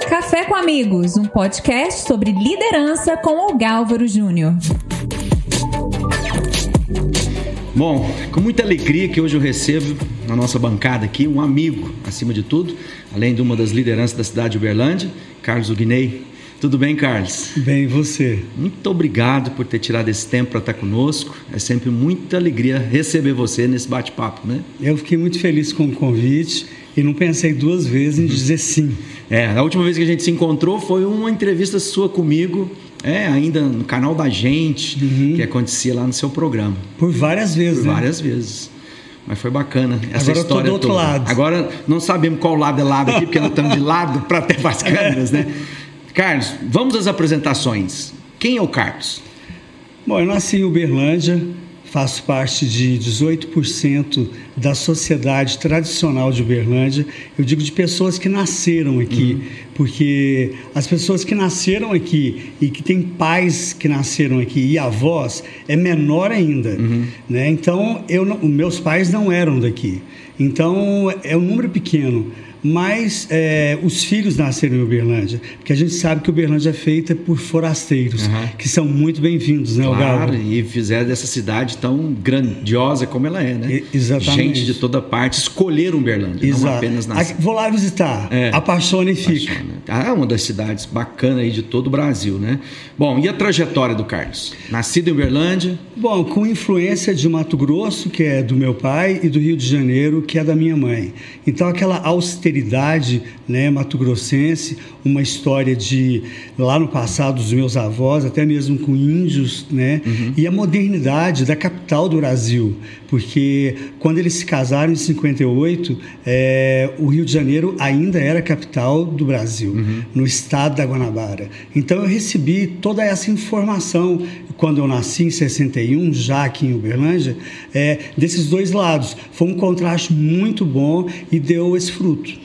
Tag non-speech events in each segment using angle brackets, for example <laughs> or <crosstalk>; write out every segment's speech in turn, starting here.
Café com Amigos, um podcast sobre liderança com o Gálvaro Júnior. Bom, com muita alegria que hoje eu recebo na nossa bancada aqui um amigo, acima de tudo, além de uma das lideranças da cidade de Uberlândia, Carlos Ugnei. Tudo bem, Carlos? Bem, e você? Muito obrigado por ter tirado esse tempo para estar conosco. É sempre muita alegria receber você nesse bate-papo, né? Eu fiquei muito feliz com o convite e não pensei duas vezes em dizer sim. É, a última vez que a gente se encontrou foi uma entrevista sua comigo, é, ainda no canal da gente, uhum. que acontecia lá no seu programa. Por várias vezes, Por né? várias vezes. Mas foi bacana essa Agora história eu tô do toda. outro lado. Agora não sabemos qual lado é lado aqui, porque nós estamos de lado para ter as <laughs> câmeras, né? Carlos, vamos às apresentações. Quem é o Carlos? Bom, eu nasci em Uberlândia, faço parte de 18% da sociedade tradicional de Uberlândia. Eu digo de pessoas que nasceram aqui, uhum. porque as pessoas que nasceram aqui e que têm pais que nasceram aqui e avós é menor ainda. Uhum. Né? Então, eu, meus pais não eram daqui. Então, é um número pequeno mas é, os filhos nasceram em Uberlândia, porque a gente sabe que Uberlândia é feita por forasteiros, uhum. que são muito bem-vindos, né, Claro, e fizeram dessa cidade tão grandiosa como ela é, né? E, exatamente. Gente de toda parte escolheram Uberlândia, Exato. não apenas nascer. Vou lá visitar, é. apaixona e fica. Ah, é uma das cidades bacanas aí de todo o Brasil, né? Bom, e a trajetória do Carlos? Nascido em Uberlândia? Bom, com influência de Mato Grosso, que é do meu pai, e do Rio de Janeiro, que é da minha mãe. Então, aquela austeridade prosperidade né, mato-grossense, uma história de lá no passado dos meus avós, até mesmo com índios, né, uhum. e a modernidade da capital do Brasil, porque quando eles se casaram em 58, é, o Rio de Janeiro ainda era capital do Brasil, uhum. no estado da Guanabara. Então eu recebi toda essa informação quando eu nasci em 61, já aqui em Uberlândia, é, desses dois lados. Foi um contraste muito bom e deu esse fruto.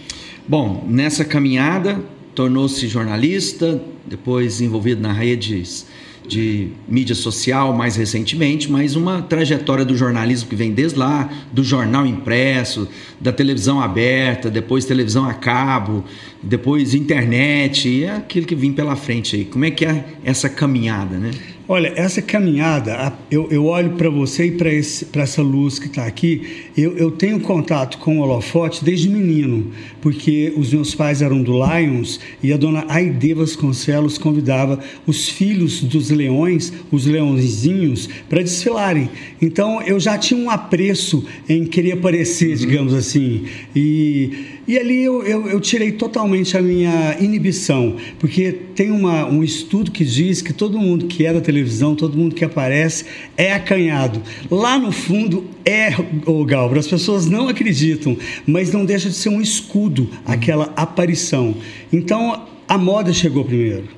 Bom, nessa caminhada, tornou-se jornalista, depois envolvido na redes de mídia social mais recentemente, mas uma trajetória do jornalismo que vem desde lá, do jornal impresso, da televisão aberta, depois televisão a cabo, depois internet, e é aquilo que vem pela frente aí. Como é que é essa caminhada, né? Olha, essa caminhada, eu, eu olho para você e para essa luz que está aqui, eu, eu, tenho contato com o holofote desde menino, porque os meus pais eram do Lions e a dona Aide Vasconcelos convidava os filhos dos leões, os leõezinhos, para desfilarem. Então eu já tinha um apreço em querer aparecer, uhum. digamos assim. E e ali eu, eu, eu, tirei totalmente a minha inibição, porque tem uma, um estudo que diz que todo mundo que é da televisão, todo mundo que aparece é acanhado. Lá no fundo é o Galbro, as pessoas não acreditam, mas não deixa de ser um escudo aquela aparição. Então a moda chegou primeiro.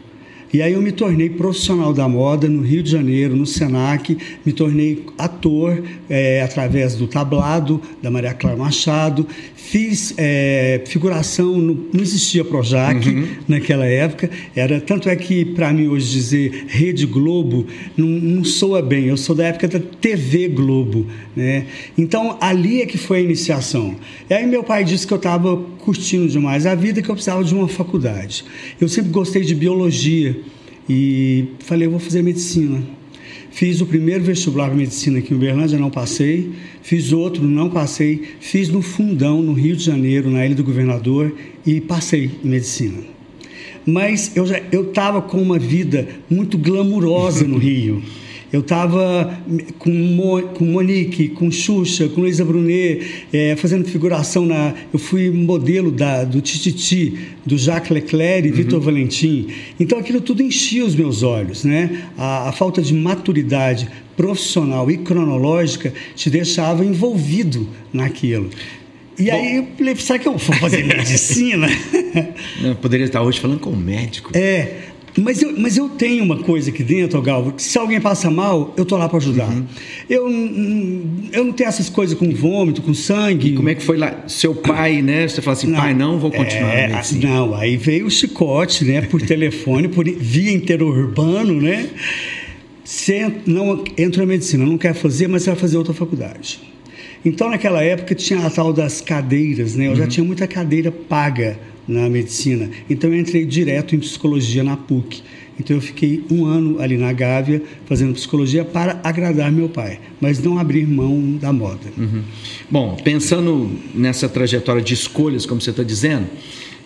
E aí eu me tornei profissional da moda no Rio de Janeiro, no Senac, me tornei ator é, através do tablado da Maria Clara Machado, fiz é, figuração, no, não existia Projac uhum. naquela época, era tanto é que para mim hoje dizer Rede Globo não, não soa bem, eu sou da época da TV Globo, né? Então ali é que foi a iniciação. E aí meu pai disse que eu estava curtindo demais a vida, que eu precisava de uma faculdade. Eu sempre gostei de biologia e falei, eu vou fazer medicina. Fiz o primeiro vestibular para medicina aqui em Uberlândia, não passei. Fiz outro, não passei. Fiz no Fundão, no Rio de Janeiro, na Ilha do Governador, e passei em medicina. Mas eu já eu estava com uma vida muito glamurosa no <laughs> Rio. Eu estava com, Mo, com Monique, com Xuxa, com Luísa Brunet, é, fazendo figuração na. Eu fui modelo da, do Tititi, do Jacques Leclerc e uhum. Vitor Valentim. Então aquilo tudo enchia os meus olhos, né? A, a falta de maturidade profissional e cronológica te deixava envolvido naquilo. E Bom, aí eu falei, será que eu vou fazer <laughs> medicina? Poderia estar hoje falando com um médico. É. Mas eu, mas eu tenho uma coisa aqui dentro, Galvo, que se alguém passa mal, eu tô lá para ajudar. Uhum. Eu, eu não tenho essas coisas com vômito, com sangue. E como é que foi lá? Seu pai, né? Você fala assim, não, pai, não vou continuar. É, não, aí veio o chicote, né? Por <laughs> telefone, por via interurbano, né? Você não entra na medicina, não quer fazer, mas você vai fazer outra faculdade. Então, naquela época, tinha a tal das cadeiras, né? Eu uhum. já tinha muita cadeira paga na medicina. Então eu entrei direto em psicologia na PUC. Então eu fiquei um ano ali na Gávea fazendo psicologia para agradar meu pai, mas não abrir mão da moda. Uhum. Bom, pensando nessa trajetória de escolhas, como você está dizendo,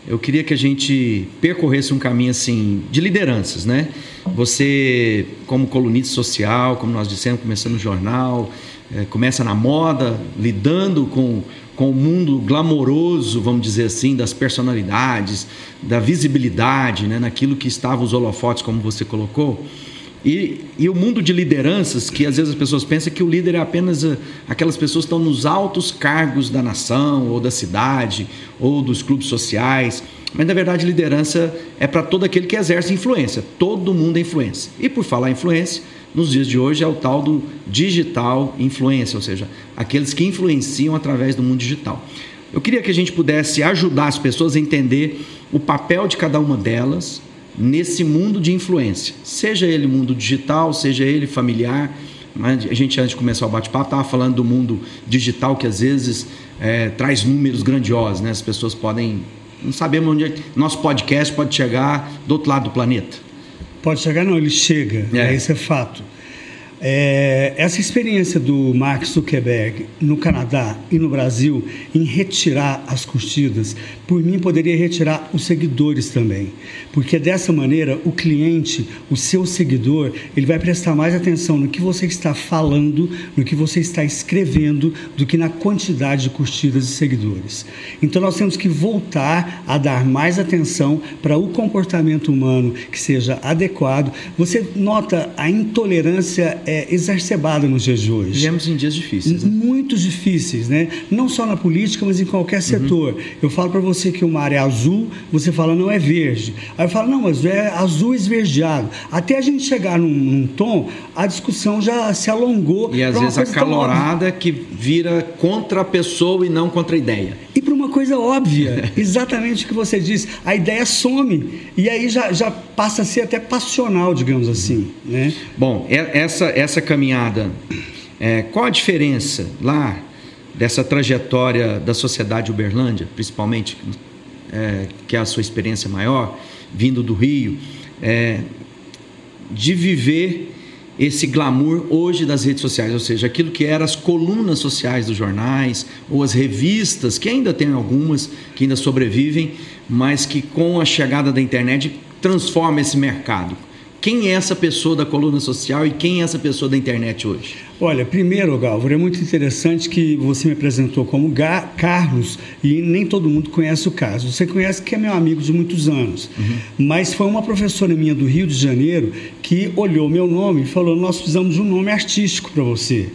eu queria que a gente percorresse um caminho assim de lideranças, né? Você, como colunista social, como nós dissemos, começando no jornal, é, começa na moda, lidando com, com o mundo glamouroso, vamos dizer assim, das personalidades, da visibilidade, né? naquilo que estavam os holofotes, como você colocou. E, e, o mundo de lideranças, que às vezes as pessoas pensam que o líder é apenas a, aquelas pessoas que estão nos altos cargos da nação, ou da cidade, ou dos clubes sociais. Mas na verdade, liderança é para todo aquele que exerce influência. Todo mundo é influência. E por falar influência, nos dias de hoje é o tal do digital influência, ou seja, aqueles que influenciam através do mundo digital. Eu queria que a gente pudesse ajudar as pessoas a entender o papel de cada uma delas nesse mundo de influência, seja ele mundo digital, seja ele familiar. A gente, antes de começar o bate-papo, estava falando do mundo digital que às vezes é, traz números grandiosos, né? As pessoas podem. Não sabemos onde é, nosso podcast pode chegar do outro lado do planeta. Pode chegar, não, ele chega. É. Esse é fato. É, essa experiência do Mark Zuckerberg no Canadá e no Brasil em retirar as curtidas, por mim poderia retirar os seguidores também, porque dessa maneira o cliente, o seu seguidor, ele vai prestar mais atenção no que você está falando, no que você está escrevendo, do que na quantidade de curtidas e seguidores. Então nós temos que voltar a dar mais atenção para o comportamento humano que seja adequado. Você nota a intolerância exacerbada nos dias de hoje. Vivemos em dias difíceis. Né? Muito difíceis, né? Não só na política, mas em qualquer uhum. setor. Uhum. Eu falo para você que uma área é azul, você fala não é verde. Aí eu falo, não, mas é azul esverdeado. Até a gente chegar num, num tom, a discussão já se alongou. E às vezes acalorada que vira contra a pessoa e não contra a ideia. Coisa óbvia, <laughs> exatamente o que você disse, a ideia some. E aí já, já passa a ser até passional, digamos assim. Né? Bom, essa, essa caminhada, é, qual a diferença lá dessa trajetória da sociedade Uberlândia, principalmente, é, que é a sua experiência maior, vindo do Rio, é, de viver esse glamour hoje das redes sociais, ou seja, aquilo que eram as colunas sociais dos jornais ou as revistas, que ainda tem algumas que ainda sobrevivem, mas que com a chegada da internet transforma esse mercado. Quem é essa pessoa da coluna social e quem é essa pessoa da internet hoje? Olha, primeiro, Galvor, é muito interessante que você me apresentou como Ga Carlos e nem todo mundo conhece o Carlos. Você conhece que é meu amigo de muitos anos, uhum. mas foi uma professora minha do Rio de Janeiro que olhou meu nome e falou: Nós precisamos de um nome artístico para você.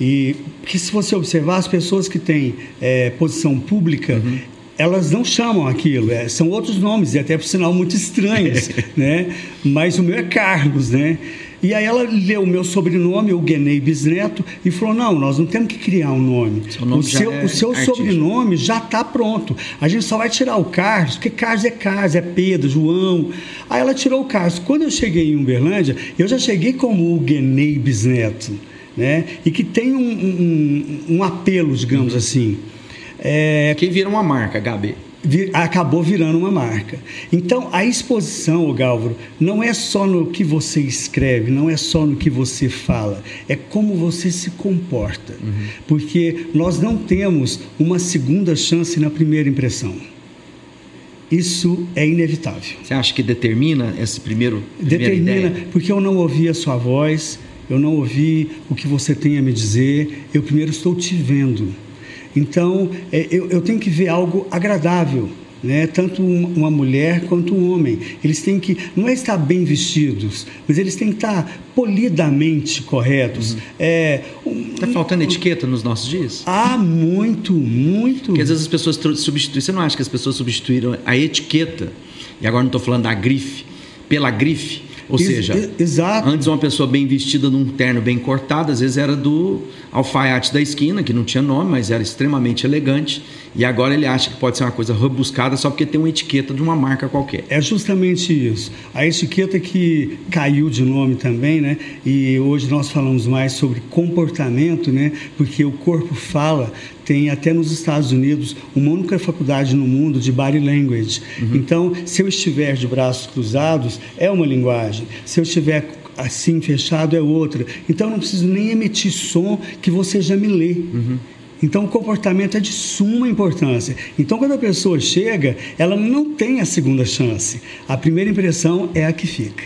E que se você observar, as pessoas que têm é, posição pública, uhum elas não chamam aquilo, é, são outros nomes, e até por sinal muito estranhos, <laughs> né? Mas o meu é Carlos, né? E aí ela leu o meu sobrenome, o Guenei Bisneto, e falou: não, nós não temos que criar um nome. o seu, é o seu sobrenome já está pronto. A gente só vai tirar o Carlos, porque Carlos é Carlos, é Pedro, João. Aí ela tirou o Carlos. Quando eu cheguei em Uberlândia, eu já cheguei como o Guenei Bisneto, né? E que tem um, um, um apelo, digamos assim. É, que vira uma marca, Gabi. acabou virando uma marca. Então, a exposição, Gálvaro, não é só no que você escreve, não é só no que você fala, é como você se comporta. Uhum. Porque nós não temos uma segunda chance na primeira impressão. Isso é inevitável. Você acha que determina esse primeiro Determina, ideia? porque eu não ouvi a sua voz, eu não ouvi o que você tem a me dizer, eu primeiro estou te vendo. Então, é, eu, eu tenho que ver algo agradável. Né? tanto uma mulher quanto um homem. Eles têm que, não é estar bem vestidos, mas eles têm que estar polidamente corretos. Está uhum. é, um, tá faltando etiqueta nos nossos dias? Ah, muito, muito. Porque às vezes as pessoas substituem. Você não acha que as pessoas substituíram a etiqueta, e agora não estou falando da grife, pela grife? Ou Ex seja, exato. antes uma pessoa bem vestida num terno bem cortado, às vezes era do alfaiate da esquina, que não tinha nome, mas era extremamente elegante. E agora ele acha que pode ser uma coisa rebuscada só porque tem uma etiqueta de uma marca qualquer. É justamente isso. A etiqueta que caiu de nome também, né? E hoje nós falamos mais sobre comportamento, né? Porque o corpo fala tem até nos Estados Unidos uma única faculdade no mundo de body language. Uhum. Então, se eu estiver de braços cruzados, é uma linguagem. Se eu estiver assim fechado, é outra. Então, eu não preciso nem emitir som que você já me lê. Uhum. Então, o comportamento é de suma importância. Então, quando a pessoa chega, ela não tem a segunda chance. A primeira impressão é a que fica.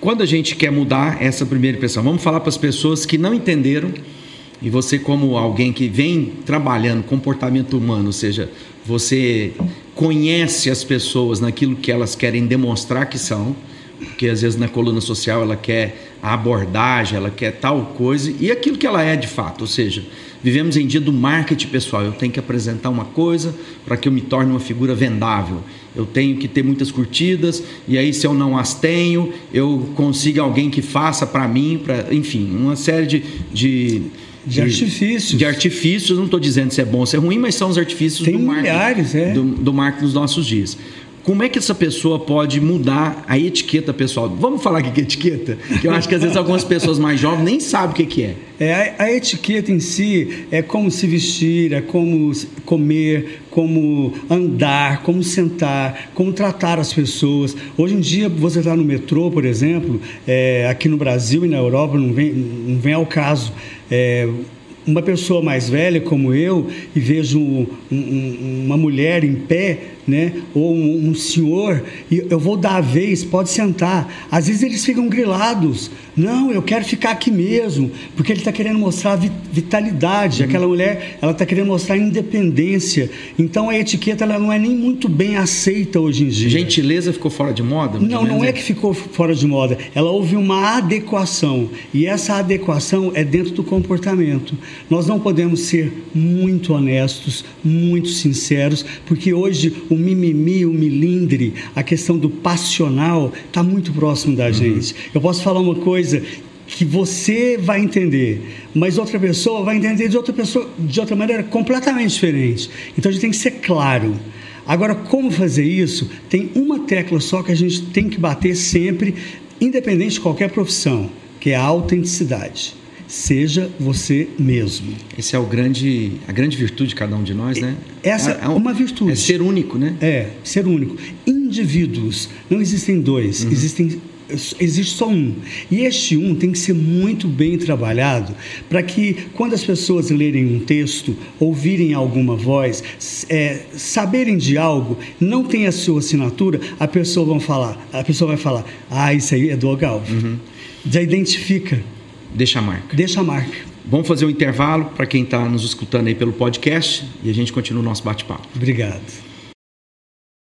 Quando a gente quer mudar essa primeira impressão, vamos falar para as pessoas que não entenderam, e você, como alguém que vem trabalhando comportamento humano, ou seja, você conhece as pessoas naquilo que elas querem demonstrar que são, porque às vezes na coluna social ela quer a abordagem, ela quer tal coisa, e aquilo que ela é de fato, ou seja, vivemos em dia do marketing pessoal. Eu tenho que apresentar uma coisa para que eu me torne uma figura vendável. Eu tenho que ter muitas curtidas, e aí se eu não as tenho, eu consigo alguém que faça para mim, pra, enfim, uma série de, de de, artifícios. De artifícios, não estou dizendo se é bom ou se é ruim, mas são os artifícios Tem do marketing, milhares, é. do, do marketing dos nossos dias. Como é que essa pessoa pode mudar a etiqueta pessoal? Vamos falar o que é etiqueta? Que eu acho que às vezes algumas pessoas mais jovens nem sabem o que é. É, a, a, etiqueta em si é como se vestir, é como comer, como andar, como sentar, como tratar as pessoas. Hoje em dia, você está no metrô, por exemplo, é, aqui no Brasil e na Europa não vem, não vem ao caso. É, uma pessoa mais velha como eu e vejo um, um, uma mulher em pé, né, ou um, um, senhor, e eu vou dar a vez, pode sentar. Às vezes eles ficam grilados. Não, eu quero ficar aqui mesmo, porque ele está querendo mostrar vitalidade. Uhum. Aquela mulher, ela está querendo mostrar independência. Então a etiqueta ela não é nem muito bem aceita hoje em dia. Gentileza ficou fora de moda? Não, não é que ficou fora de moda. Ela houve uma adequação e essa adequação é dentro do comportamento. Nós não podemos ser muito honestos, muito sinceros, porque hoje o mimimi, o milindre, a questão do passional está muito próximo da uhum. gente. Eu posso falar uma coisa que você vai entender, mas outra pessoa vai entender de outra pessoa de outra maneira completamente diferente. Então a gente tem que ser claro. Agora, como fazer isso? Tem uma tecla só que a gente tem que bater sempre, independente de qualquer profissão, que é a autenticidade. Seja você mesmo. Esse é o grande, a grande virtude de cada um de nós, né? Essa é, é uma virtude. É ser único, né? É, ser único. Indivíduos, não existem dois, uhum. existem existe só um. E este um tem que ser muito bem trabalhado para que, quando as pessoas lerem um texto, ouvirem alguma voz, é, saberem de algo, não tem a sua assinatura, a pessoa, vão falar, a pessoa vai falar: Ah, isso aí é do Ogalvo. Uhum. Já identifica. Deixa a marca. Deixa a marca. Vamos fazer um intervalo para quem está nos escutando aí pelo podcast e a gente continua o nosso bate-papo. Obrigado.